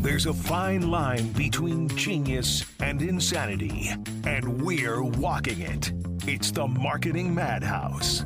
There's a fine line between genius and insanity, and we're walking it. It's the Marketing Madhouse.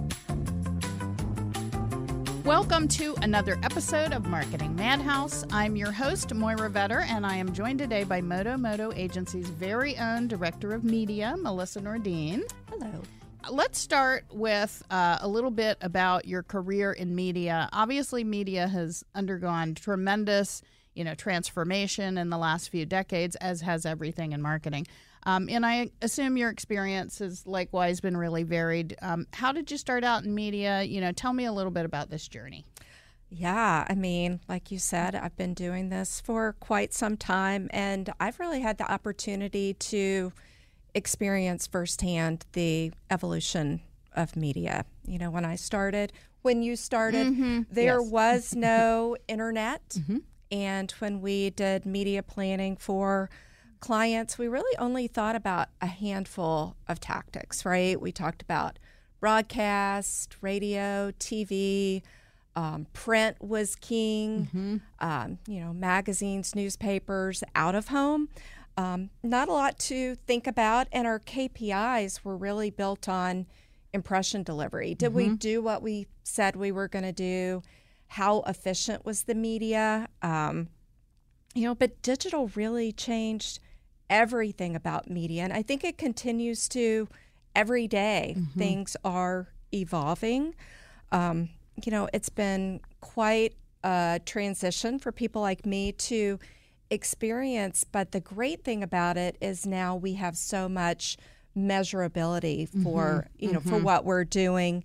Welcome to another episode of Marketing Madhouse. I'm your host, Moira Vetter, and I am joined today by Modo Modo Agency's very own Director of Media, Melissa Nordin. Hello. Let's start with uh, a little bit about your career in media. Obviously, media has undergone tremendous, you know, transformation in the last few decades, as has everything in marketing. Um, and I assume your experience has likewise been really varied. Um, how did you start out in media? You know, tell me a little bit about this journey. Yeah, I mean, like you said, I've been doing this for quite some time, and I've really had the opportunity to experience firsthand the evolution of media. You know, when I started, when you started, Mm-hmm. there Yes. was no internet. Mm-hmm. And when we did media planning for clients, we really only thought about a handful of tactics, right? We talked about broadcast, radio, TV. Um, print was king, Mm-hmm. um, you know, magazines, newspapers, out of home. Um, not a lot to think about, and our KPIs were really built on impression delivery. Did we do what we said we were going to do? How efficient was the media? Um, you know, but digital really changed everything about media, and I think it continues to every day. Things are evolving. Um, you know, it's been quite a transition for people like me to experience, but the great thing about it is now we have so much measurability for, you know, for what we're doing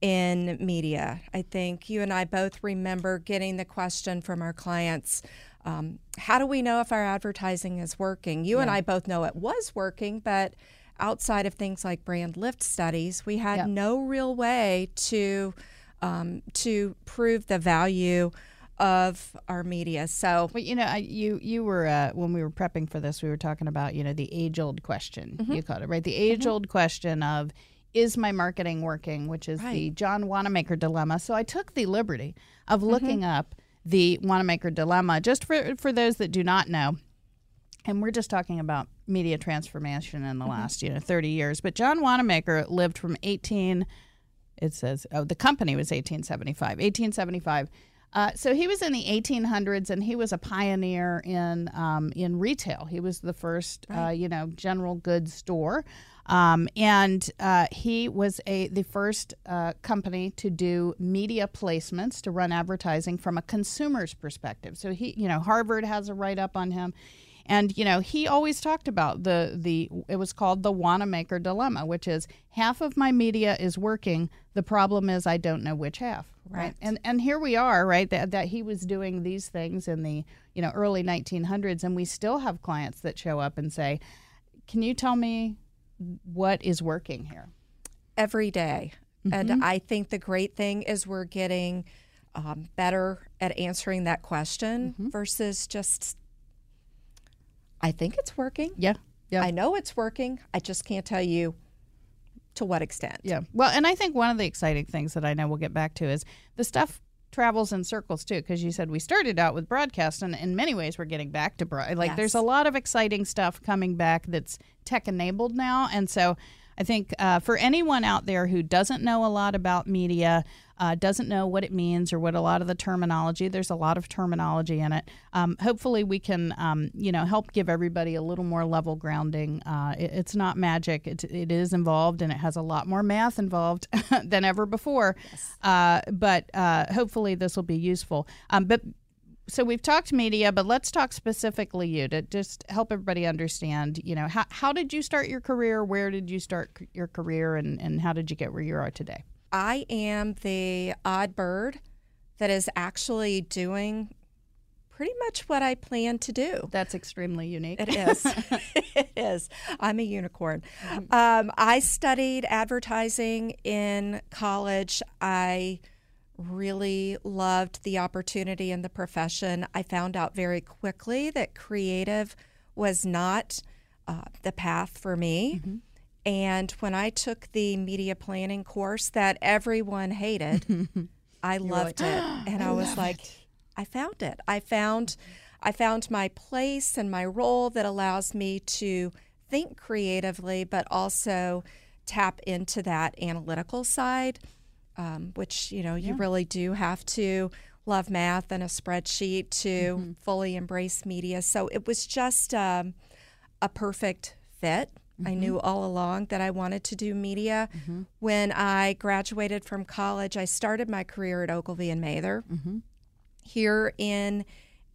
in media. I think you and I both remember getting the question from our clients um, how do we know if our advertising is working? You and I both know it was working, but outside of things like brand lift studies, we had Yep. no real way to um, to prove the value of our media. So Well, you know, I, you you were uh, when we were prepping for this, we were talking about you know the age old question mm-hmm. you called it right, the mm-hmm. age old question of is my marketing working, which is the John Wanamaker dilemma. So I took the liberty of mm-hmm. looking up the Wanamaker dilemma just for for those that do not know. And we're just talking about media transformation in the last, you know, 30 years. But John Wanamaker lived from 18 it says oh the company was 1875 1875 uh, so he was in the 1800s and he was a pioneer in um, in retail. He was the first uh, you know general goods store. Um, and uh, he was a the first uh, company to do media placements to run advertising from a consumer's perspective. So he you know harvard has a write-up on him and you know, he always talked about the the it was called the Wanamaker dilemma, which is half of my media is working. The problem is I don't know which half. Right. And and here we are, right? That that he was doing these things in the you know early 1900s, and we still have clients that show up and say, "Can you tell me what is working here?" every day. And I think the great thing is we're getting um, better at answering that question versus just, I think it's working. Yeah. Yeah. I know it's working. I just can't tell you to what extent. Yeah. Well, and I think one of the exciting things that I know we'll get back to is the stuff travels in circles too because you said we started out with broadcast and in many ways we're getting back to broad like there's a lot of exciting stuff coming back that's tech enabled now and so i think uh, for anyone out there who doesn't know a lot about media uh, doesn't know what it means or what a lot of the terminology there's a lot of terminology in it. Um, hopefully we can um, you know help give everybody a little more level grounding. Uh, it, it's not magic. It, it is involved and it has a lot more math involved than ever before. Uh, but uh, hopefully this will be useful. Um, but so we've talked media, but let's talk specifically you to just help everybody understand. You know, how, how did you start your career? Where did you start c- your career, and, and how did you get where you are today? I am the odd bird that is actually doing pretty much what I plan to do. That's extremely unique. It is. it is. I'm a unicorn. Um, I studied advertising in college. I really loved the opportunity in the profession. I found out very quickly that creative was not uh, the path for me. Mm-hmm. And when I took the media planning course that everyone hated, I loved it. And I, was like, I found it. I found I found my place and my role that allows me to think creatively, but also tap into that analytical side, um, which you know you really do have to love math and a spreadsheet to mm-hmm. fully embrace media. So it was just um, a perfect fit. I mm-hmm. knew all along that I wanted to do media. Mm-hmm. When I graduated from college, I started my career at Ogilvy and Mather here in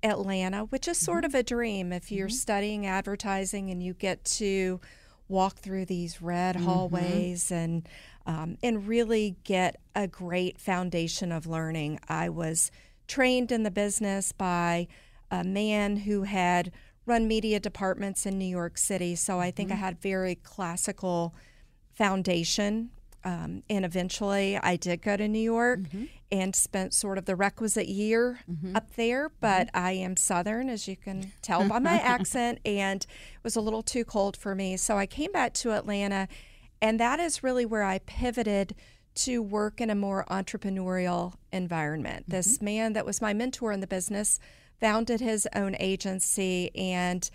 Atlanta, which is sort of a dream. If you're studying advertising and you get to walk through these red hallways and um, and really get a great foundation of learning. I was trained in the business by a man who had run media departments in New York City, so I think I had very classical foundation. Um, and eventually, I did go to New York mm-hmm. and spent sort of the requisite year mm-hmm. up there. Mm-hmm. But I am Southern, as you can tell by my accent, and it was a little too cold for me. So I came back to Atlanta, and that is really where I pivoted to work in a more entrepreneurial environment. This man that was my mentor in the business founded his own agency, and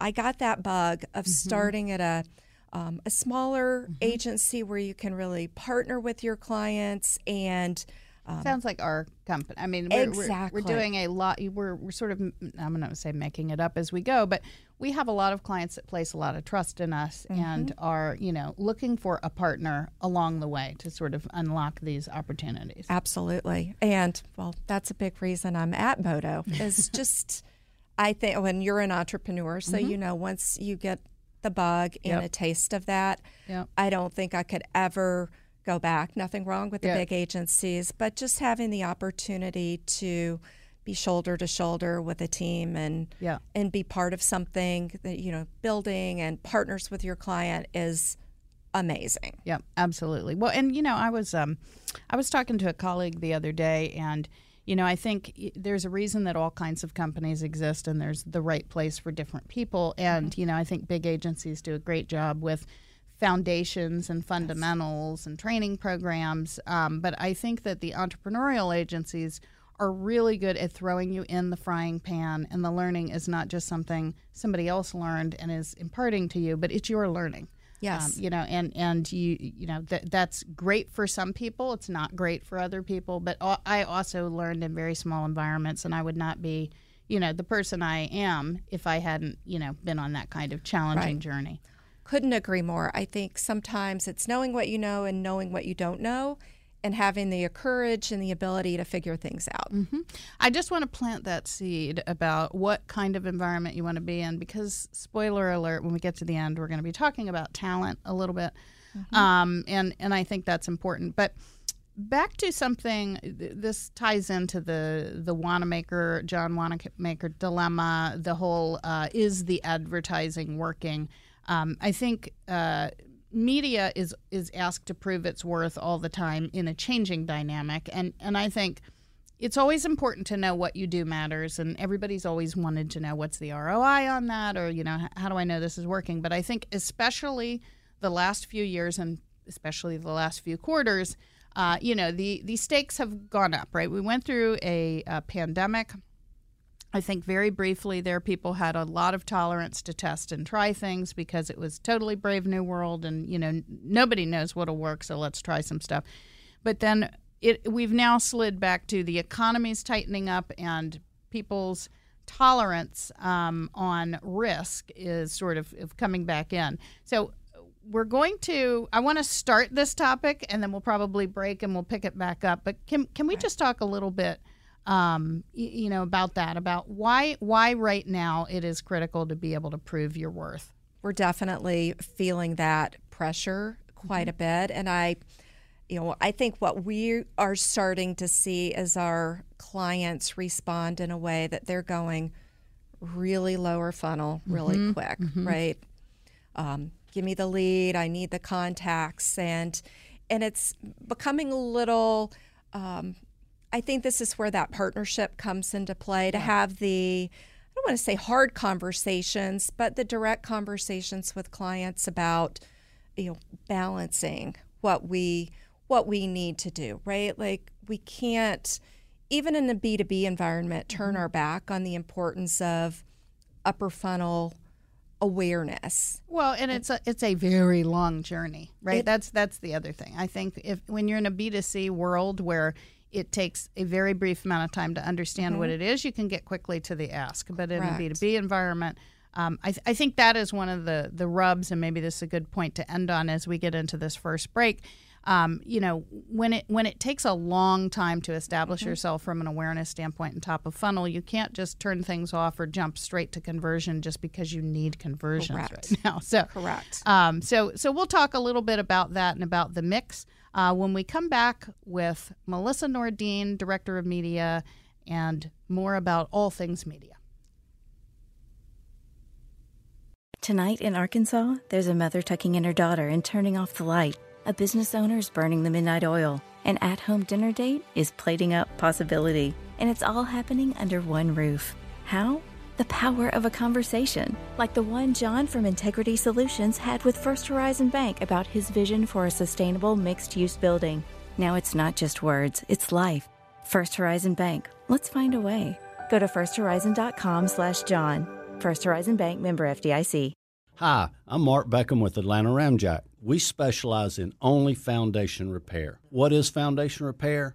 I got that bug of starting at a um, a smaller mm-hmm. agency where you can really partner with your clients and um, Sounds like our company. I mean, we're, we're- Exactly. we're, doing a lot. We're, we're sort of, I'm going to say making it up as we go, but we have a lot of clients that place a lot of trust in us and mm-hmm. are, you know, looking for a partner along the way to sort of unlock these opportunities. Absolutely. And well, that's a big reason I'm at Modo is just I think when you're an entrepreneur, so mm-hmm. you know once you get the bug and Yep. a taste of that, Yep. I don't think I could ever go back. Nothing wrong with the Yep. big agencies, but just having the opportunity to be shoulder to shoulder with a team and Yeah. and be part of something that you know building and partners with your client is amazing. Yeah, absolutely. Well, and you know, I was um, I was talking to a colleague the other day, and you know, I think there's a reason that all kinds of companies exist, and there's the right place for different people. And you know, I think big agencies do a great job with foundations and fundamentals and training programs. Um, but I think that the entrepreneurial agencies are really good at throwing you in the frying pan, and the learning is not just something somebody else learned and is imparting to you, but it's your learning. Yes. Um, you know, and and you you know that that's great for some people. It's not great for other people. But I also learned in very small environments, and I would not be, you know, the person I am if I hadn't, you know, been on that kind of challenging Right. journey. Couldn't agree more. I think sometimes it's knowing what you know and knowing what you don't know and having the courage and the ability to figure things out. I just want to plant that seed about what kind of environment you want to be in because, spoiler alert, when we get to the end, we're going to be talking about talent a little bit. Um, and, and I think that's important. But back to something, this ties into the, the Wanamaker, John Wanamaker dilemma, the whole uh, is the advertising working? Um, I think. Uh, media is is asked to prove its worth all the time in a changing dynamic. And and I think it's always important to know what you do matters. And everybody's always wanted to know what's the ROI on that or you know how do I know this is working? But I think especially the last few years and especially the last few quarters uh, you know the the stakes have gone up right? We went through a, a pandemic I think very briefly there, people had a lot of tolerance to test and try things because it was totally brave new world, and you know nobody knows what'll work, so let's try some stuff. But then it, we've now slid back to the economy's tightening up, and people's tolerance um, on risk is sort of, of coming back in. So we're going to i want to start this topic and then we'll probably break and we'll pick it back up but can, can we just talk a little bit um, y- you know about that about why why right now it is critical to be able to prove your worth We're definitely feeling that pressure quite a bit. And I you know, I think what we are starting to see is our clients respond in a way that they're going really lower funnel really Mm-hmm. quick, right? Um, give me the lead. I need the contacts, and and it's becoming a little. Um, I think this is where that partnership comes into play to have the. I don't want to say hard conversations, but the direct conversations with clients about, you know, balancing what we what we need to do, right? Like we can't even in a B2B environment turn mm-hmm. our back on the importance of upper funnel awareness. Well, and it's a it's a very long journey, right? It- that's that's the other thing. I think if when you're in a B2C world where it takes a very brief amount of time to understand what it is, you can get quickly to the ask. But in a Mm-hmm. Correct. B2B environment, um, I, th- I think that is one of the the rubs, and maybe this is a good point to end on as we get into this first break. Um, you know, when it when it takes a long time to establish Mm-hmm. yourself from an awareness standpoint and top of funnel, you can't just turn things off or jump straight to conversion just because you need conversions Correct. right now. So Correct. um, so, so we'll talk a little bit about that and about the mix uh, when we come back with Melissa Nordin, Director of Media, and more about all things media. Tonight in Arkansas, there's a mother tucking in her daughter and turning off the light. A business owner is burning the midnight oil. An at home dinner date is plating up possibility. And it's all happening under one roof. How? The power of a conversation, like the one John from Integrity Solutions had with First Horizon Bank about his vision for a sustainable mixed use building. Now it's not just words, it's life. First Horizon Bank. Let's find a way. Go to firsthorizon.com slash John. First Horizon Bank member FDIC. Hi, I'm Mark Beckham with Atlanta Ramjack. We specialize in only foundation repair. What is foundation repair?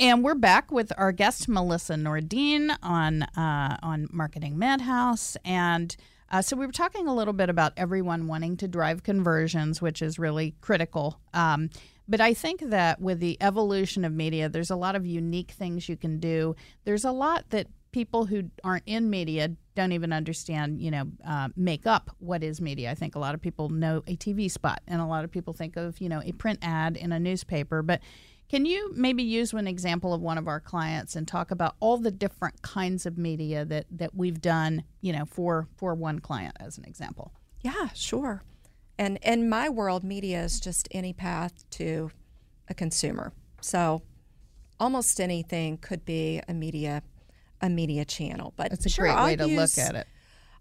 And we're back with our guest Melissa Nordin on uh, on Marketing Madhouse, and uh, so we were talking a little bit about everyone wanting to drive conversions, which is really critical. Um, but I think that with the evolution of media, there's a lot of unique things you can do. There's a lot that people who aren't in media don't even understand, you know, uh, make up what is media. I think a lot of people know a TV spot, and a lot of people think of, you know, a print ad in a newspaper. But can you maybe use an example of one of our clients and talk about all the different kinds of media that that we've done, you know, for for one client as an example? Yeah, sure. And in my world, media is just any path to a consumer. So almost anything could be a media a media channel. But it's a sure, great I'll way to use- look at it.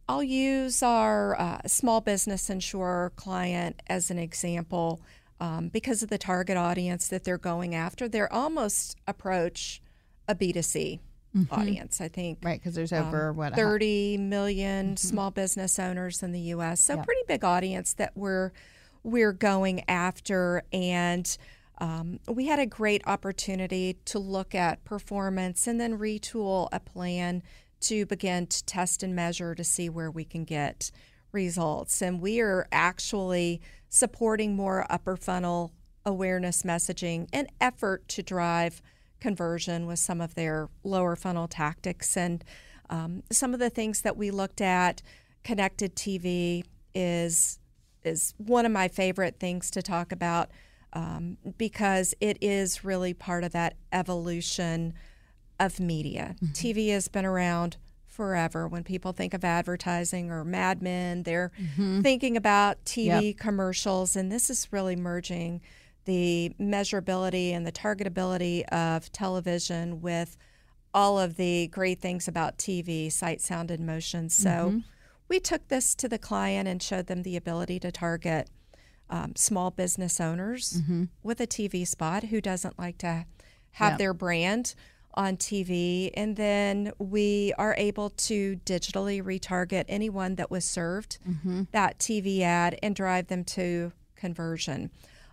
I'll use our uh, small business insurer client as an example um, because of the target audience that they're going after. They're almost approach a B2C audience. I think Right, because there's um, over what a hu- 30 million small business owners in the U.S. So Yeah. pretty big audience that we're we're going after, and um, we had a great opportunity to look at performance and then retool a plan to begin to test and measure to see where we can get results. And we are actually supporting more upper funnel awareness messaging and effort to drive conversion with some of their lower funnel tactics. And um, some of the things that we looked at, connected TV is is one of my favorite things to talk about um, because it is really part of that evolution of media. TV has been around forever. When people think of advertising or Mad Men, they're mm-hmm. thinking about TV commercials, and this is really merging the measurability and the targetability of television with all of the great things about TV, sight, sound, and motion. So mm-hmm. we took this to the client and showed them the ability to target um, small business owners mm-hmm. with a TV spot who doesn't like to have their brand on TV. And then we are able to digitally retarget anyone that was served that TV ad and drive them to conversion.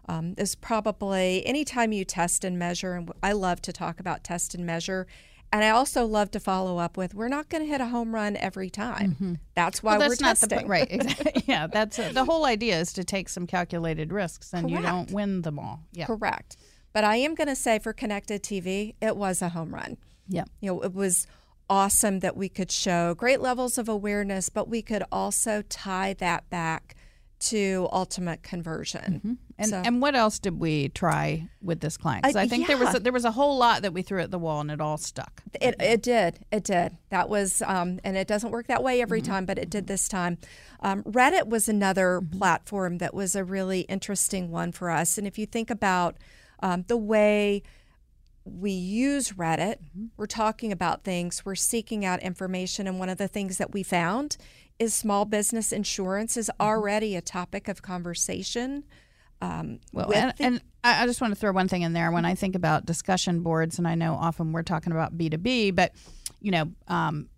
Um, is probably anytime you test and measure, and I love to talk about test and measure And I also love to follow up with, we're not going to hit a home run every time. That's why Mm-hmm. Well, we're not testing. the right. Exactly. yeah, that's uh, the whole idea is to take some calculated risks, and you don't win them all. Yeah, Correct. But I am going to say for connected TV, it was a home run. yeah. You know, it was awesome that we could show great levels of awareness, but we could also tie that back to ultimate conversion. And So- and what else did we try with this client? 'Cause Uh, I think there was a, there was a whole lot that we threw at the wall, and it all stuck. It, it did. It did. That was, um, and it doesn't work that way every Mm-hmm. time, but it did this time. Um, Reddit was another platform that was a really interesting one for us. And if you think about um, the way we use Reddit, Mm-hmm. we're talking about things, we're seeking out information. And one of the things that we found is small business insurance is Mm-hmm. already a topic of conversation. Um, Well, and, the- and I just want to throw one thing in there. When I think about discussion boards, and I know often we're talking about B two B, but you know, um,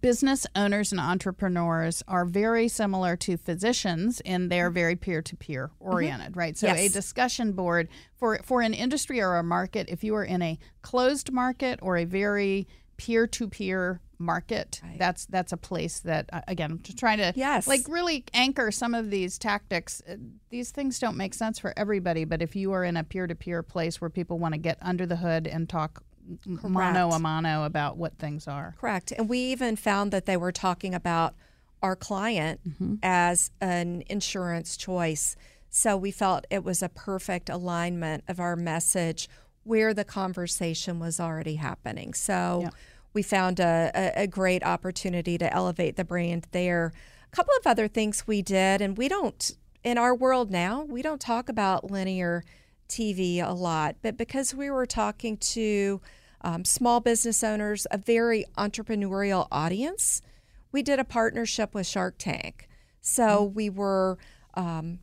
business owners and entrepreneurs are very similar to physicians, and they're very peer to peer oriented, right? So a Mm-hmm. Discussion board for for an industry or a market, if you are in a closed market or a very peer to peer market that's that's a place that uh, again I'm just trying to Yes. like really anchor some of these tactics. Uh, These things don't make sense for everybody, but if you are in a peer to peer place where people want to get under the hood and talk m- mano a Correct. mano about what things are. Correct. And we even found that they were talking about our client mm-hmm. as an insurance choice. So we felt it was a perfect alignment of our message where the conversation was already happening. So we found a, a, a great opportunity to elevate the brand there. A couple of other things we did, and we don't, in our world now, we don't talk about linear TV a lot, but because we were talking to um, small business owners, a very entrepreneurial audience, we did a partnership with Shark Tank. So we were um,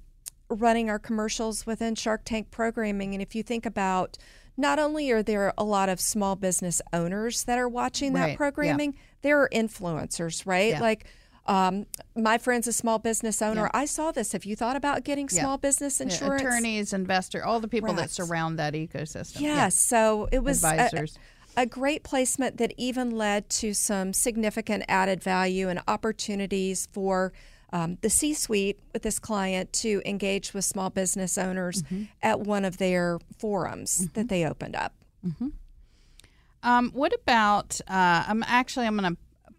running our commercials within Shark Tank programming. And if you think about not only are there a lot of small business owners that are watching Right, that yeah. programming, there are influencers, right? Yeah. Like, um, my friend's a small business owner. I saw this. Have you thought about getting Yeah. small business Yeah, insurance? attorneys, investor, all the people that surround that ecosystem. Yes. So it was a- Advisors. A, great placement that even led to some significant added value and opportunities for um, the C suite with this client to engage with small business owners Mm-hmm. at one of their forums that they opened up. Um, what about? Uh, I'm actually I'm going to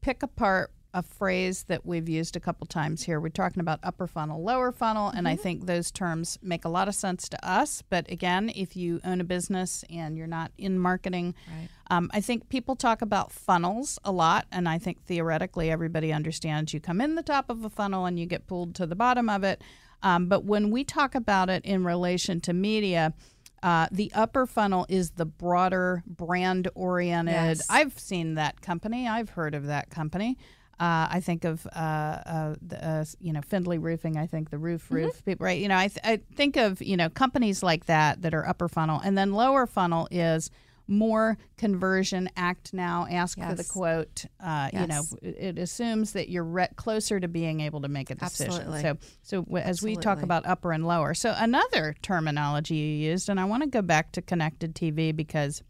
pick apart a phrase that we've used a couple times here. We're talking about upper funnel, lower funnel, and I think those terms make a lot of sense to us. But again, if you own a business and you're not in marketing, um, I think people talk about funnels a lot, and I think theoretically everybody understands you come in the top of a funnel and you get pulled to the bottom of it. Um, but when we talk about it in relation to media, uh, the upper funnel is the broader brand oriented. Yes. I've seen that company. I've heard of that company. Uh, I think of uh, uh, the, uh, you know Findlay Roofing. I think the roof roof people, right? You know, I, th- I think of you know companies like that that are upper funnel, and then lower funnel is more conversion. Act now, ask for the quote. Uh, You know, it, it assumes that you're re- closer to being able to make a decision. Absolutely. So, so w- as we talk about upper and lower, so another terminology you used, and I want to go back to connected TV because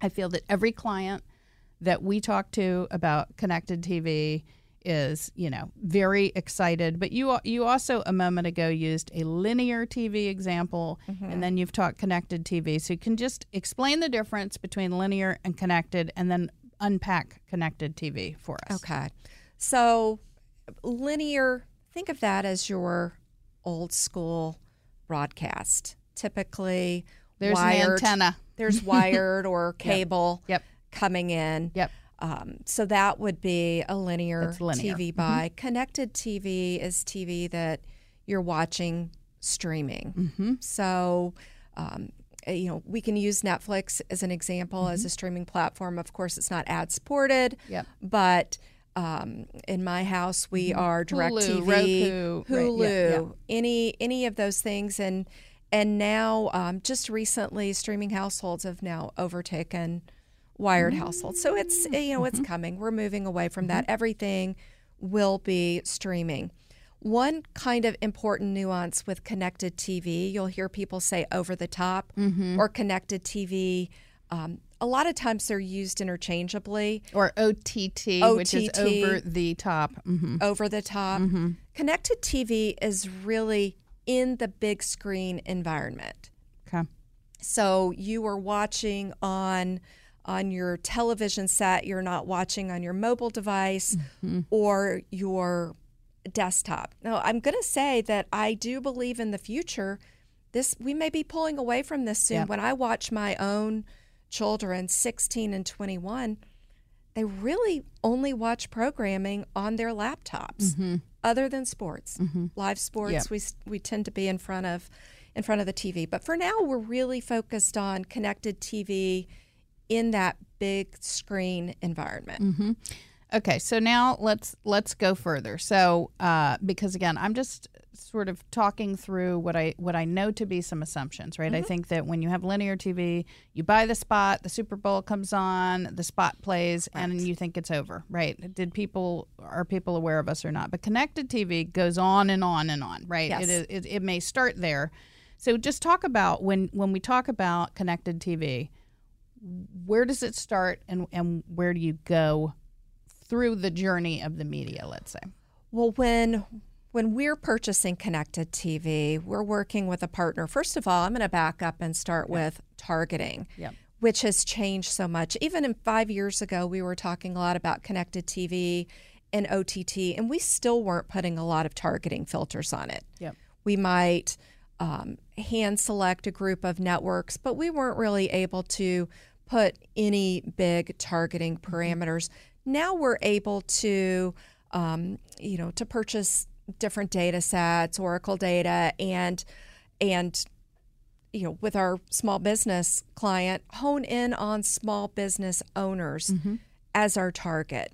I feel that every client that we talk to about connected TV is, you know, very excited. But you you also a moment ago used a linear TV example, mm-hmm. and then you've talked connected TV. So you can just explain the difference between linear and connected, and then unpack connected TV for us. Okay. So linear, think of that as your old school broadcast. Typically, There's an antenna. There's wired or cable Yep. Coming in. Yep. Um, so that would be a linear, linear. Mm-hmm. TV buy. Connected TV is TV that you're watching streaming. Mm-hmm. So, um, uh, you know, we can use Netflix as an example as a Mm-hmm. streaming platform. Of course, it's not ad supported, Yep. but um, in my house, we are DirecTV, Roku, right, Hulu, yeah, yeah. any any of those things, and and now um, just recently, streaming households have now overtaken wired households. So it's Mm-hmm. you know it's coming. We're moving away from that. Everything will be streaming. One kind of important nuance with connected TV, you'll hear people say over the top Mm-hmm. or connected TV. Um, a lot of times they're used interchangeably. Or OTT, which is over the top. hmm over the top. Connected TV is really in the big screen environment. Okay. So you are watching on on your television set, you're not watching on your mobile device mm-hmm. or your desktop. Now, I'm going to say that I do believe in the future this we may be pulling away from this soon. Yeah. When I watch my own children 16 and 21, they really only watch programming on their laptops mm-hmm. other than sports mm-hmm. live sports Yeah. we, we tend to be in front of in front of the tv but for now we're really focused on connected tv in that big screen environment Okay, so now let's let's go further. So, uh, because again, I'm just sort of talking through what I what I know to be some assumptions, right? I think that when you have linear TV, you buy the spot, the Super Bowl comes on, the spot plays, and you think it's over, right? Did people are people aware of us or not? But connected TV goes on and on and on, right? Yes. It, is, it it may start there. So just talk about when when we talk about connected TV, where does it start and and where do you go through the journey of the media, let's say. Well, when when we're purchasing connected TV, we're working with a partner. First of all, I'm going to back up and start with targeting, Yep. which has changed so much. Even in five years ago, we were talking a lot about connected TV and OTT, and we still weren't putting a lot of targeting filters on it. Yep. We might um, hand select a group of networks, but we weren't really able to put any big targeting parameters. Now we're able to, um, you know, to purchase different data sets, Oracle data, and and you know, with our small business client, hone in on small business owners as our target.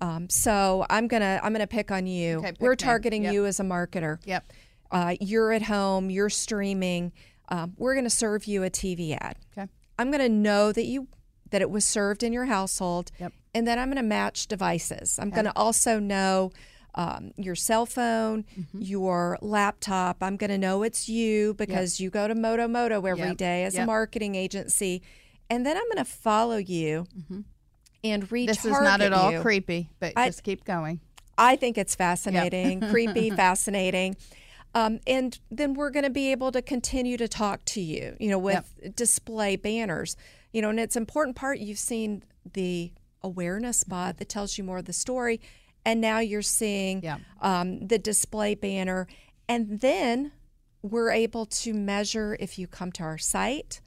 Um, so I'm gonna I'm gonna pick on you. Okay, pick We're targeting Yep. you as a marketer. Yep. Uh, you're at home. You're streaming. Um, we're going to serve you a TV ad. Okay. I'm going to know that you that it was served in your household, Yep. and then I'm going to match devices. I'm going to also know um, your cell phone, Mm-hmm. your laptop. I'm going to know it's you because you go to Modo Modo every day Yep. as a marketing agency, and then I'm going to follow you and retarget Mm-hmm. This is not at all you. creepy, but I- just keep going. I think it's fascinating, creepy, fascinating. Um, and then we're going to be able to continue to talk to you, you know, with display banners, you know, and it's important part. You've seen the awareness spot that tells you more of the story, and now you're seeing Yeah. um, the display banner, and then we're able to measure if you come to our site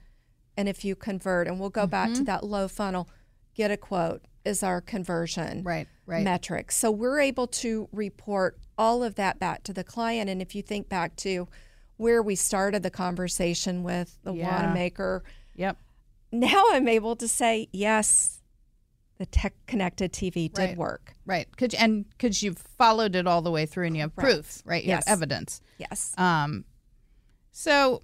and if you convert. And we'll go back Mm-hmm. to that low funnel. Get a quote is our conversion Right, right. metrics. So we're able to report all of that back to the client. And if you think back to where we started the conversation with the Yeah. Wanamaker, Yep. now I'm able to say, yes, the tech connected TV did Right. work. Right. Cause, and because you've followed it all the way through and you have proof, right? You Yes. have evidence. Yes. Um, so,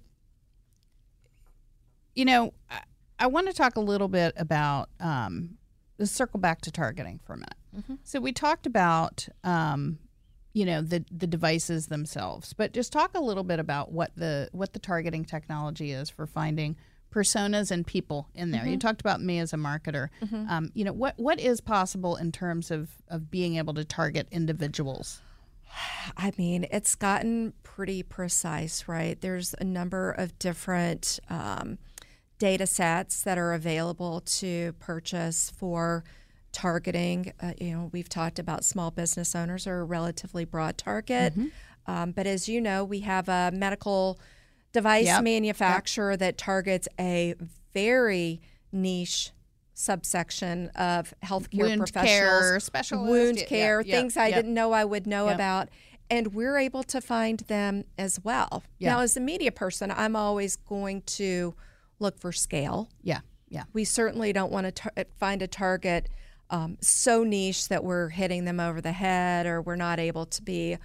you know, I, I want to talk a little bit about um, let's circle back to targeting for a minute. So we talked about, um, you know, the the devices themselves, but just talk a little bit about what the what the targeting technology is for finding personas and people in there. You talked about me as a marketer. Um, you know, what what is possible in terms of of being able to target individuals? I mean, it's gotten pretty precise, right? There's a number of different um, data sets that are available to purchase for targeting. Uh, you know, we've talked about small business owners are a relatively broad target. Um, but as you know, we have a medical device Yep. manufacturer that targets a very niche subsection of healthcare Wound professionals, care wound care, yeah, things I didn't know I would know Yep. about. And we're able to find them as well. Yeah. Now, as a media person, I'm always going to look for scale. Yeah, yeah. We certainly don't want to tar- find a target um, so niche that we're hitting them over the head or we're not able to be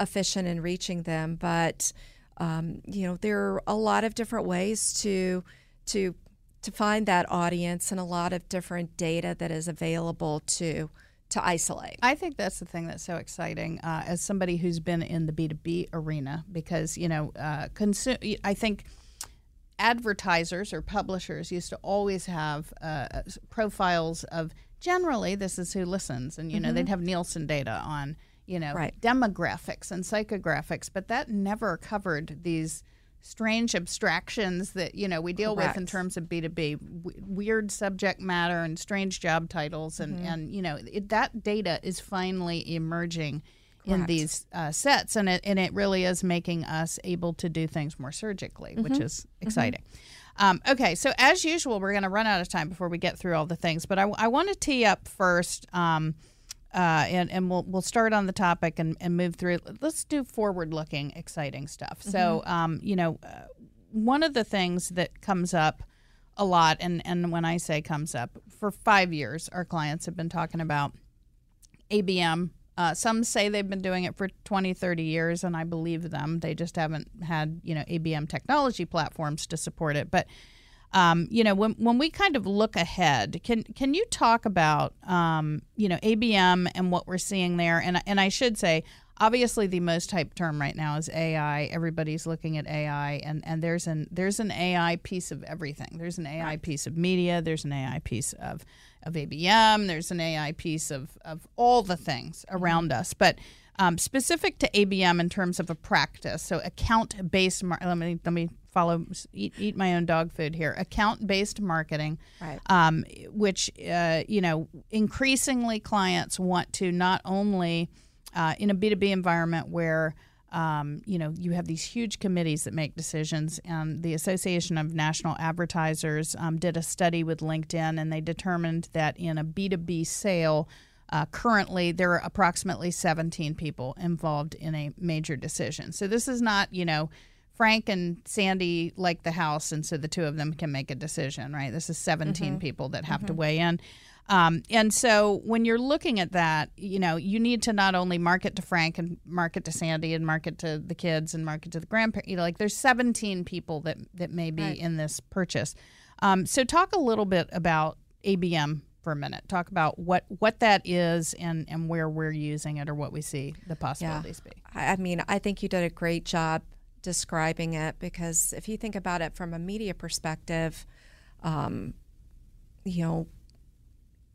efficient in reaching them. But um, you know, there are a lot of different ways to to to find that audience and a lot of different data that is available to to isolate. I think that's the thing that's so exciting uh, as somebody who's been in the B2B arena because, you know, uh, consu- I think advertisers or publishers used to always have uh, uh profiles of generally this is who listens, and you know they'd mm-hmm. have Nielsen data on you know Right. demographics and psychographics, but that never covered these strange abstractions that you know we deal with in terms of b2b w- weird subject matter and strange job titles and mm-hmm. and you know it, that data is finally emerging in these uh, sets and it and it really is making us able to do things more surgically which is exciting um, okay so as usual we're going to run out of time before we get through all the things but i, I want to tee up first um, uh, and, and we'll we'll start on the topic and, and move through. Let's do forward looking, exciting stuff. So, um, you know, uh, one of the things that comes up a lot, and, and when I say comes up, for five years, our clients have been talking about ABM. Uh, some say they've been doing it for 20, 30 years, and I believe them. They just haven't had, you know, ABM technology platforms to support it. But um, you know, when when we kind of look ahead, can can you talk about um, you know ABM and what we're seeing there? And and I should say, obviously, the most hyped term right now is AI. Everybody's looking at AI, and and there's an there's an AI piece of everything. There's an AI piece of media. There's an AI piece of of ABM. There's an AI piece of of all the things around us, but. Um, specific to ABM in terms of a practice, so account-based. Mar- let me let me follow eat, eat my own dog food here. Account-based marketing, Right. um, which uh, you know increasingly clients want to not only uh, in a B two B environment where um, you know you have these huge committees that make decisions, and the Association of National Advertisers um, did a study with LinkedIn, and they determined that in a B two B sale. Uh, currently, there are approximately 17 people involved in a major decision. So this is not, you know, Frank and Sandy like the house, and so the two of them can make a decision, right? This is 17 people that have to weigh in. Um, and so when you're looking at that, you know, you need to not only market to Frank and market to Sandy and market to the kids and market to the grandparents. You know, like there's 17 people that that may be in this purchase. Um, so talk a little bit about ABM for a minute. Talk about what what that is and and where we're using it or what we see the possibilities be. I I mean, I think you did a great job describing it because if you think about it from a media perspective, um, you know,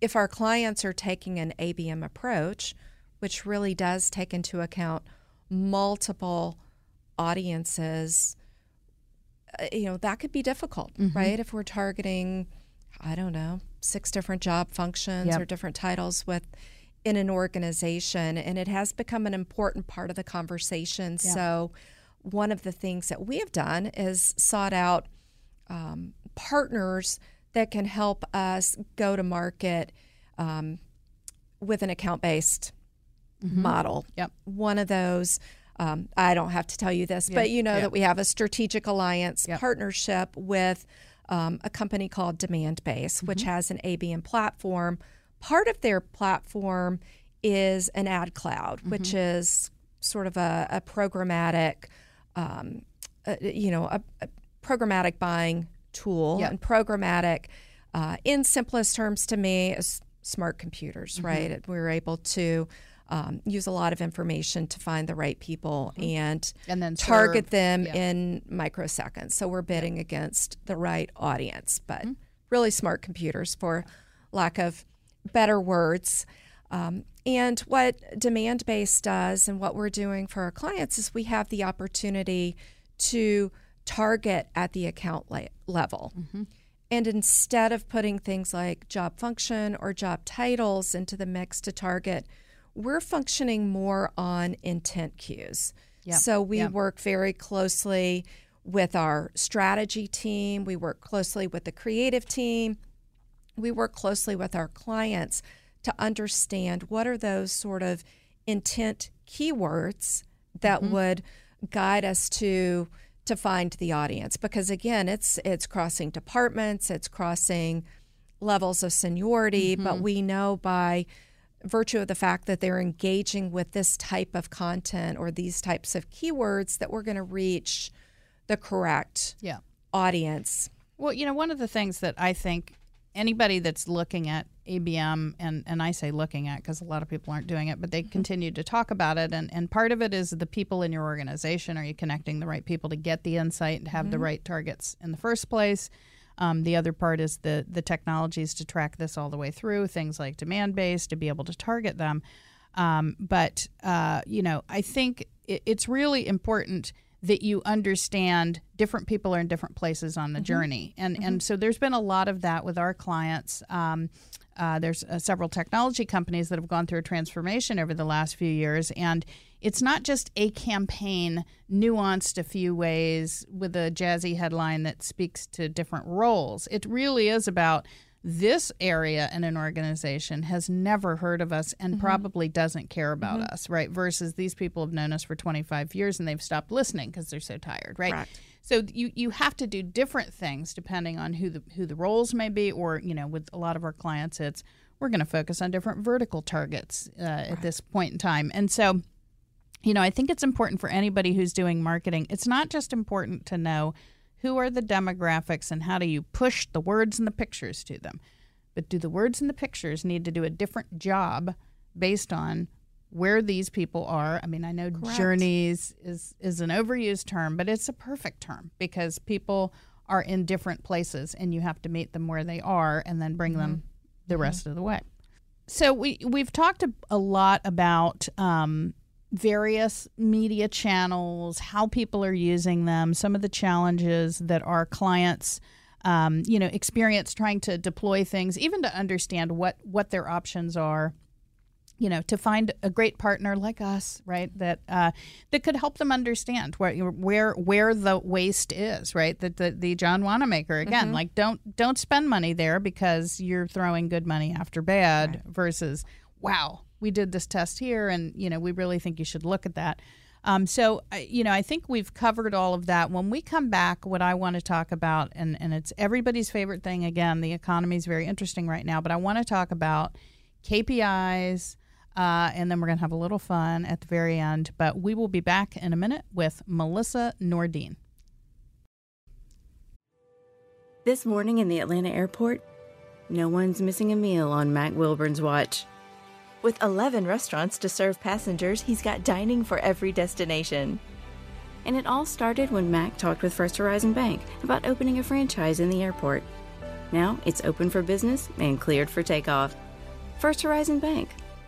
if our clients are taking an ABM approach, which really does take into account multiple audiences, uh, you know, that could be difficult, right? If we're targeting, I don't know, six different job functions Yep. or different titles with in an organization and it has become an important part of the conversation. So one of the things that we have done is sought out um, partners that can help us go to market um, with an account based model. Yep. One of those, um, I don't have to tell you this, but you know Yeah. that we have a strategic alliance Yep. partnership with um, a company called Demandbase, which Mm-hmm. has an ABM platform. Part of their platform is an ad cloud, Mm-hmm. which is sort of a, a programmatic, um, uh, you know, a, a programmatic buying tool Yep. and programmatic, uh, in simplest terms to me, is smart computers, Mm-hmm. right? We're able to um, use a lot of information to find the right people and Mm-hmm. And then target serve. them Yeah. in microseconds. So we're bidding against the right audience, but Mm-hmm. really smart computers for lack of better words. Um, and what Demandbase does and what we're doing for our clients is we have the opportunity to target at the account le- level. Mm-hmm. And instead of putting things like job function or job titles into the mix to target, we're functioning more on intent cues. Yep. So we Yep. work very closely with our strategy team, we work closely with the creative team, we work closely with our clients to understand what are those sort of intent keywords that mm-hmm. would guide us to to find the audience because again it's it's crossing departments it's crossing levels of seniority but mm-hmm. we know by virtue of the fact that they're engaging with this type of content or these types of keywords that we're going to reach the correct Yeah. audience Well, you know, one of the things that I think anybody that's looking at ABM, and, and I say looking at because a lot of people aren't doing it, but they continue to talk about it. And, and part of it is the people in your organization. Are you connecting the right people to get the insight and have the right targets in the first place? Um, the other part is the the technologies to track this all the way through, things like demand based to be able to target them. Um, but uh, you know, I think it, it's really important that you understand different people are in different places on the journey, and and so there's been a lot of that with our clients. Um, uh, there's uh, several technology companies that have gone through a transformation over the last few years, and it's not just a campaign nuanced a few ways with a jazzy headline that speaks to different roles. It really is about this area in an organization has never heard of us and probably doesn't care about us, right? Versus these people have known us for 25 years and they've stopped listening because they're so tired, right? Correct. So you you have to do different things depending on who the who the roles may be, or you know, with a lot of our clients, it's we're going to focus on different vertical targets uh, at this point in time, and so you know, I think it's important for anybody who's doing marketing. It's not just important to know who are the demographics and how do you push the words and the pictures to them, but do the words and the pictures need to do a different job based on where these people are? I mean, I know journeys is is an overused term, but it's a perfect term because people are in different places and you have to meet them where they are and then bring them the rest of the way. So we we've talked a, a lot about um, various media channels, how people are using them, some of the challenges that our clients, um, you know, experience trying to deploy things, even to understand what what their options are. You know, to find a great partner like us, right? That uh, that could help them understand where where where the waste is, right? That the, the John Wanamaker again, like don't don't spend money there because you're throwing good money after bad versus wow, we did this test here, and you know we really think you should look at that. Um, so you know, I think we've covered all of that. When we come back, what I want to talk about, and and it's everybody's favorite thing. Again, the economy is very interesting right now, but I want to talk about KPIs. Uh, and then we're going to have a little fun at the very end. But we will be back in a minute with Melissa Nordin. This morning in the Atlanta airport, no one's missing a meal on Mac Wilburn's watch. With 11 restaurants to serve passengers, he's got dining for every destination. And it all started when Mac talked with First Horizon Bank about opening a franchise in the airport. Now it's open for business and cleared for takeoff. First Horizon Bank.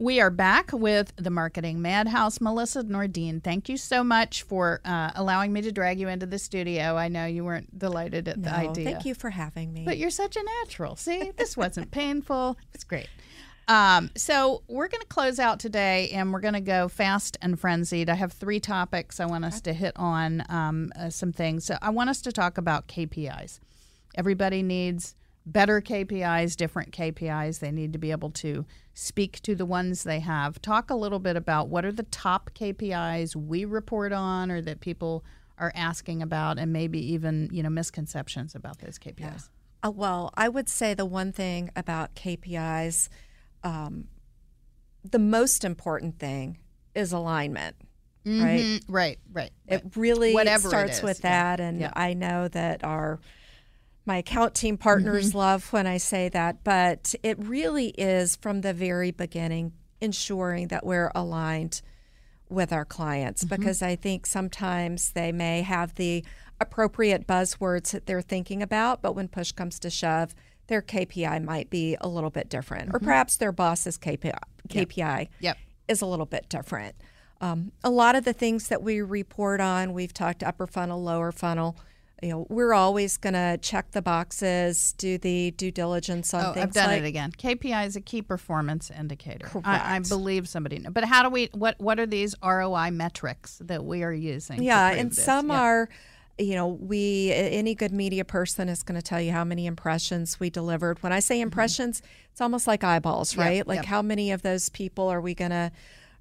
We are back with the Marketing Madhouse, Melissa Nordin. Thank you so much for uh, allowing me to drag you into the studio. I know you weren't delighted at the idea. thank you for having me. But you're such a natural. See, this wasn't painful. It's great. Um, so we're going to close out today, and we're going to go fast and frenzied. I have three topics I want us to hit on um, uh, some things. So I want us to talk about KPIs. Everybody needs better KPIs, different KPIs. They need to be able to speak to the ones they have. Talk a little bit about what are the top KPIs we report on, or that people are asking about, and maybe even you know misconceptions about those KPIs. Uh, well, I would say the one thing about KPIs, um, the most important thing is alignment, right? Mhm. Right, right. It really Whatever starts is, with yeah. that, and Yeah. I know that our my account team partners Mm-hmm. love when I say that, but it really is from the very beginning ensuring that we're aligned with our clients Mm-hmm. because I think sometimes they may have the appropriate buzzwords that they're thinking about, but when push comes to shove, their KPI might be a little bit different, or perhaps their boss's KPI, KPI Mm-hmm. Yep. is a little bit different. Um, a lot of the things that we report on, we've talked upper funnel, lower funnel. You know, we're always going to check the boxes, do the due diligence on Oh, things I've done like it again. KPI is a key performance indicator. I, I believe somebody. But how do we? What What are these ROI metrics that we are using? Yeah, and this? some Yeah. are, you know, we any good media person is going to tell you how many impressions we delivered. When I say impressions, it's almost like eyeballs, Mm-hmm. Yep, right? Like yep. how many of those people are we gonna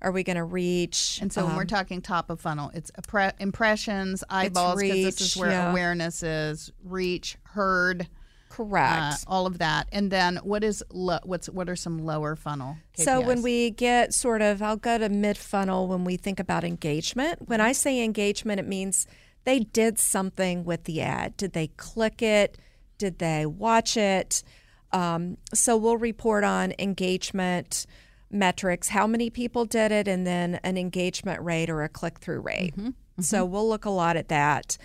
are we going to reach? And so when we're Um, talking top of funnel, it's appre- impressions, eyeballs, because this is where yeah. awareness is, reach, heard, correct. uh, all of that. And then what is lo- what's what are some lower funnel? KPIs? So when we get sort of, I'll go to mid funnel when we think about engagement. When I say engagement, it means they did something with the ad. Did they click it? Did they watch it? Um, so we'll report on engagement metrics, how many people did it, and then an engagement rate or a click through rate. Mm-hmm. Mm-hmm. So we'll look a lot at that.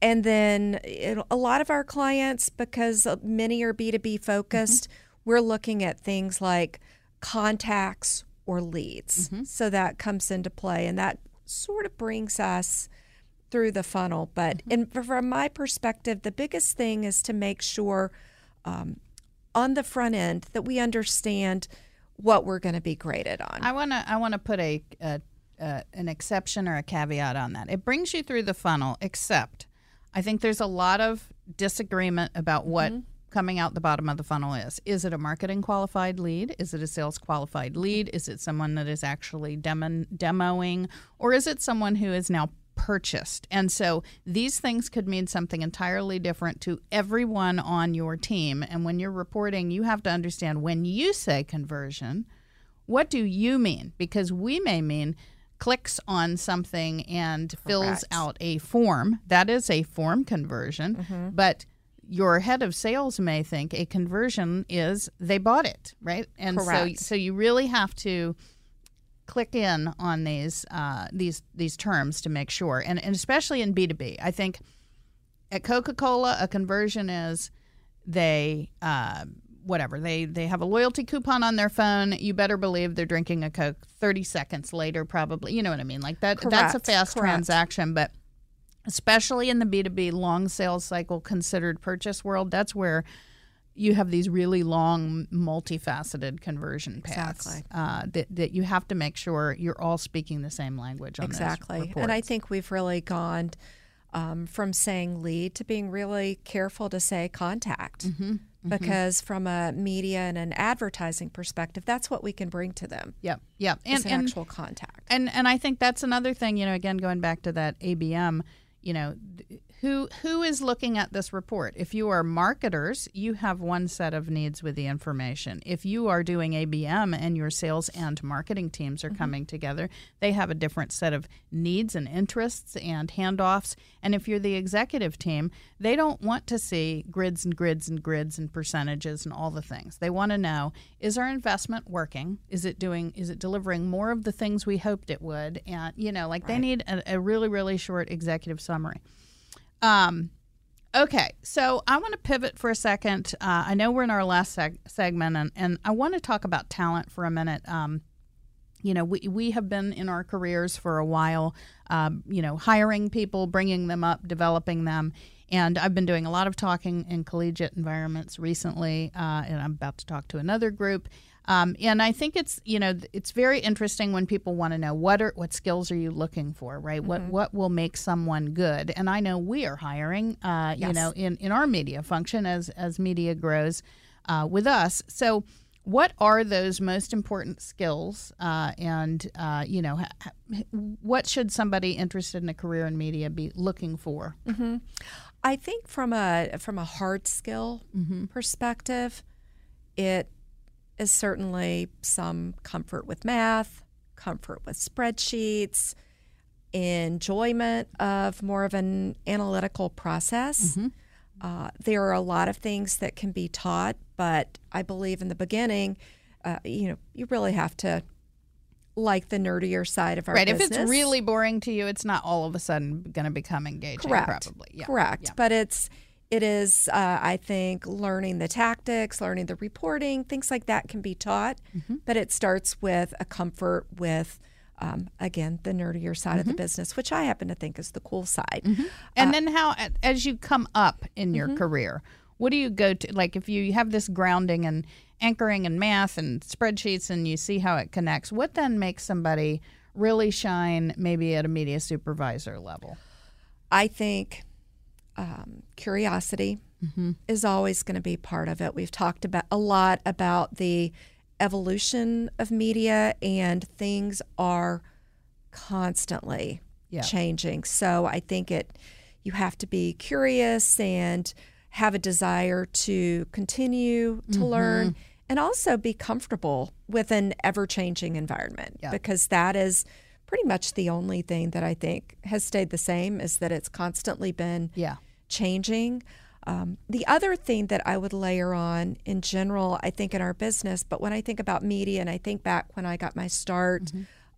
And then it, a lot of our clients, because many are B2B focused, mm-hmm. we're looking at things like contacts or leads. So that comes into play, and that sort of brings us through the funnel. But in, from my perspective, the biggest thing is to make sure um, on the front end that we understand what we're going to be graded on. I want to I want to put a, a, an exception or a caveat on that. It brings you through the funnel, except I think there's a lot of disagreement about what mm-hmm. coming out the bottom of the funnel is. Is it a marketing qualified lead? Is it a sales qualified lead? Is it someone that is actually demo, demoing, or is it someone who is now purchased. And so these things could mean something entirely different to everyone on your team. And when you're reporting, you have to understand when you say conversion, what do you mean? Because we may mean clicks on something and fills out a form. That is a form conversion. Mm-hmm. But your head of sales may think a conversion is they bought it, right? And Correct. so so you really have to click in on these uh, these these terms to make sure, and, and especially in B two B. I think at Coca Cola, a conversion is they uh, whatever they they have a loyalty coupon on their phone. You better believe they're drinking a Coke thirty seconds later, probably. You know what I mean? Like that. That's a fast correct. transaction, but especially in the B two B long sales cycle considered purchase world, that's where you have these really long, multifaceted conversion paths Exactly. uh, that, that you have to make sure you're all speaking the same language exactly. And I think we've really gone um, from saying lead to being really careful to say contact. Mm-hmm, Because from a media and an advertising perspective, that's what we can bring to them. Yep, yep, and an and, actual contact. and and I think that's another thing. You know, again, going back to that ABM, you know, th- who who is looking at this report? If you are marketers, you have one set of needs with the information. If you are doing ABM and your sales and marketing teams are mm-hmm. coming together, they have a different set of needs and interests and handoffs. And if you're the executive team, they don't want to see grids and grids and grids and percentages and all the things. They want to know is our investment working? Is it doing is it delivering more of the things we hoped it would? And you know, like they need a, a really really short executive summary. Um, okay, so I want to pivot for a second. Uh, I know we're in our last seg- segment, and, and I want to talk about talent for a minute. Um, you know, we, we have been in our careers for a while, um, you know, hiring people, bringing them up, developing them. And I've been doing a lot of talking in collegiate environments recently, uh, and I'm about to talk to another group. Um, and I think it's you know it's very interesting when people want to know what are what skills are you looking for, right? What what will make someone good? And I know we are hiring, uh, you know, in in our media function as as media grows uh, with us. So what are those most important skills uh, and uh, you know ha- ha- what should somebody interested in a career in media be looking for I think from a from a hard skill perspective, it is certainly some comfort with math, comfort with spreadsheets, enjoyment of more of an analytical process. Uh, there are a lot of things that can be taught, but I believe in the beginning, uh, you know, you really have to like the nerdier side of our right business. if it's really boring to you it's not all of a sudden going to become engaging correct probably yeah correct yeah. but it's it is uh, i think learning the tactics learning the reporting things like that can be taught Mm-hmm. but it starts with a comfort with um, again, the nerdier side of the business, which I happen to think is the cool side. And then how, as you come up in your career, what do you go to? Like, if you have this grounding and anchoring and math and spreadsheets, and you see how it connects, what then makes somebody really shine, maybe at a media supervisor level? I think um, curiosity is always going to be part of it. We've talked about a lot about the evolution of media, and things are constantly Yeah. changing. So I think it you have to be curious and have a desire to continue to learn and also be comfortable with an ever-changing environment Yeah. because that is pretty much the only thing that I think has stayed the same is that it's constantly been Yeah. changing. Um, the other thing that I would layer on in general, I think in our business, but when I think about media and I think back when I got my start,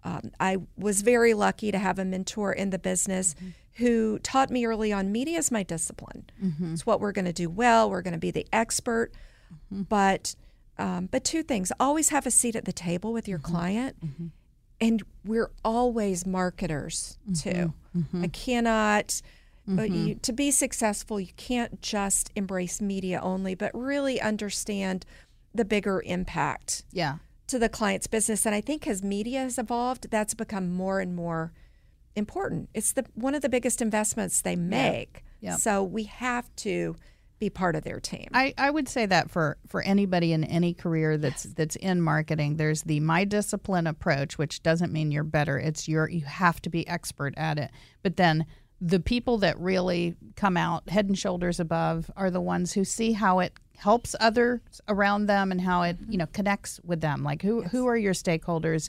um, I was very lucky to have a mentor in the business who taught me early on media is my discipline. It's what we're going to do well. We're going to be the expert. But um, but two things: always have a seat at the table with your client, and we're always marketers mm-hmm. too. Mm-hmm. I cannot. But you, mm-hmm. to be successful, you can't just embrace media only, but really understand the bigger impact Yeah. to the client's business. And I think as media has evolved, that's become more and more important. It's the one of the biggest investments they make. Yep. So we have to be part of their team. I, I would say that for, for anybody in any career that's that's in marketing, there's the my discipline approach, which doesn't mean you're better. It's your you have to be expert at it. But then the people that really come out head and shoulders above are the ones who see how it helps others around them and how it you mm-hmm. know connects with them. Like who who are your stakeholders?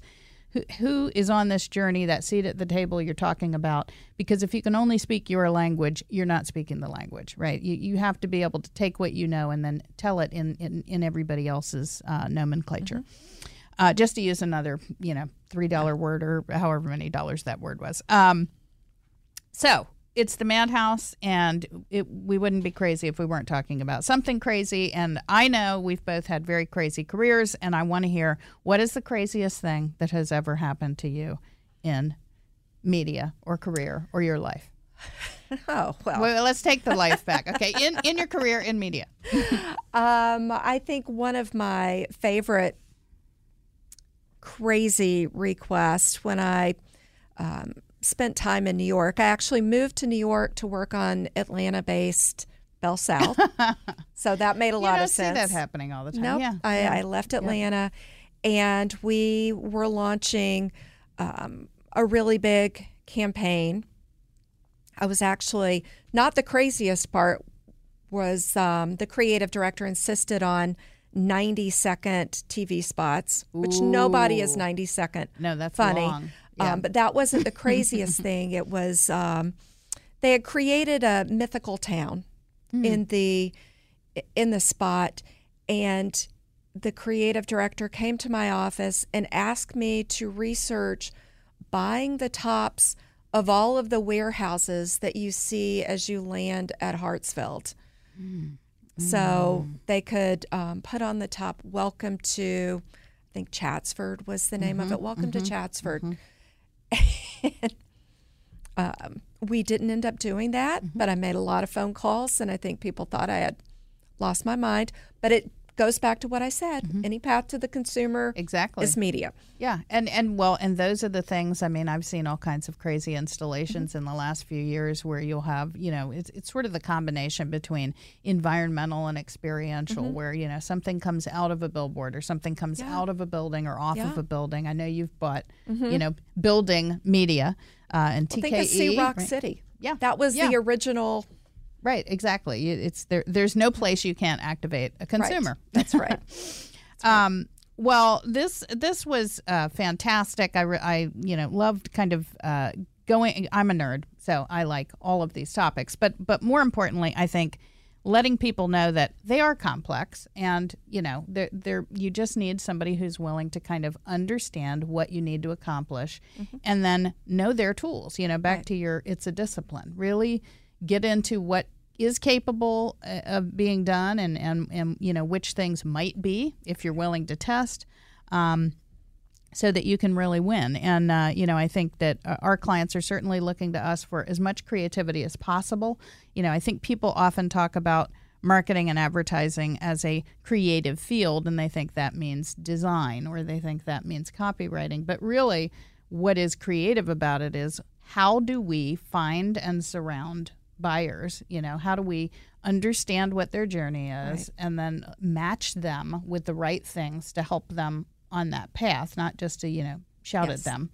Who, who is on this journey, that seat at the table you're talking about? Because if you can only speak your language, you're not speaking the language, right? You, you have to be able to take what you know and then tell it in, in, in everybody else's uh, nomenclature. Uh, just to use another, you know, $3 word or however many dollars that word was. Um, so it's the madhouse, and it, we wouldn't be crazy if we weren't talking about something crazy. And I know we've both had very crazy careers, and I want to hear what is the craziest thing that has ever happened to you in media or career or your life? oh well, Well, let's take the life back. Okay, in in your career in media. Um, I think one of my favorite crazy requests when I um, spent time in New York. I actually moved to New York to work on Atlanta-based Bell South, so that made a You lot of see sense. that happening all the time. Nope. Yeah, I, yeah. I left Atlanta and we were launching um, a really big campaign. I was actually not the craziest part was um, the creative director insisted on 90 second TV spots, which nobody is 90 second. No, that's funny. long. Yeah. Um, but that wasn't the craziest thing. It was um, they had created a mythical town Hmm. in the in the spot, and the creative director came to my office and asked me to research buying the tops of all of the warehouses that you see as you land at Hartsfield. So mm. they could um, put on the top, welcome to, I think Chatsford was the name of it, mm-hmm, welcome to mm-hmm, Chatsford. Mm-hmm. And, um, we didn't end up doing that, but I made a lot of phone calls, and I think people thought I had lost my mind. But it goes back to what I said mm-hmm. any path to the consumer Exactly. is media. Yeah, and and well, and those are the things. I mean, I've seen all kinds of crazy installations mm-hmm. in the last few years where you'll have, you know, it's it's sort of the combination between environmental and experiential, mm-hmm. where you know something comes out of a billboard or something comes out of a building or off of a building. I know you've bought, you know, building media uh, and TKE. Think of See Rock right? City. Yeah. That was Yeah. the original. Right, exactly. It's there. There's no place you can't activate a consumer. That's right. Um, well, this this was uh, fantastic. I, re- I you know loved kind of uh, going. I'm a nerd, so I like all of these topics. But but more importantly, I think letting people know that they are complex, and you know they're, they're you just need somebody who's willing to kind of understand what you need to accomplish, and then know their tools. You know, back to your it's a discipline. Really get into what is capable uh, of being done and, and, and you know which things might be if you're willing to test um, so that you can really win. And, uh, you know, I think that uh, our clients are certainly looking to us for as much creativity as possible. You know, I think people often talk about marketing and advertising as a creative field and they think that means design or they think that means copywriting. But really, what is creative about it is how do we find and surround buyers? You know, how do we understand what their journey is right. and then match them with the right things to help them on that path, not just to, you know, shout yes. at them.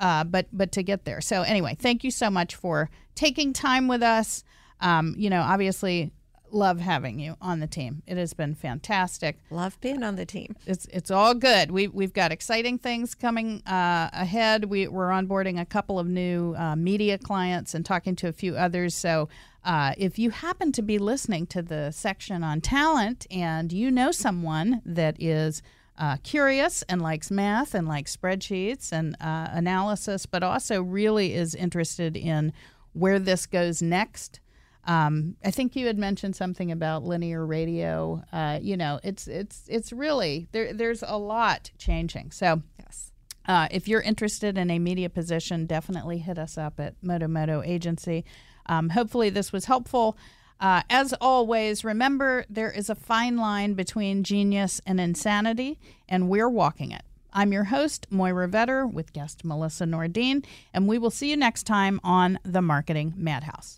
Uh, but but to get there. So anyway, thank you so much for taking time with us. Um, you know, obviously, love having you on the team. It has been fantastic. Love being on the team. It's it's all good. We we've got exciting things coming uh, ahead. We we're onboarding a couple of new uh, media clients and talking to a few others. So. Uh, if you happen to be listening to the section on talent and you know someone that is uh, curious and likes math and likes spreadsheets and uh, analysis, but also really is interested in where this goes next, um, I think you had mentioned something about linear radio. Uh, you know, it's it's it's really there. There's a lot changing. So yes, uh, if you're interested in a media position, definitely hit us up at Modo Modo Agency. Um, hopefully, this was helpful. Uh, as always, remember there is a fine line between genius and insanity, and we're walking it. I'm your host, Moira Vetter, with guest Melissa Nordin, and we will see you next time on The Marketing Madhouse.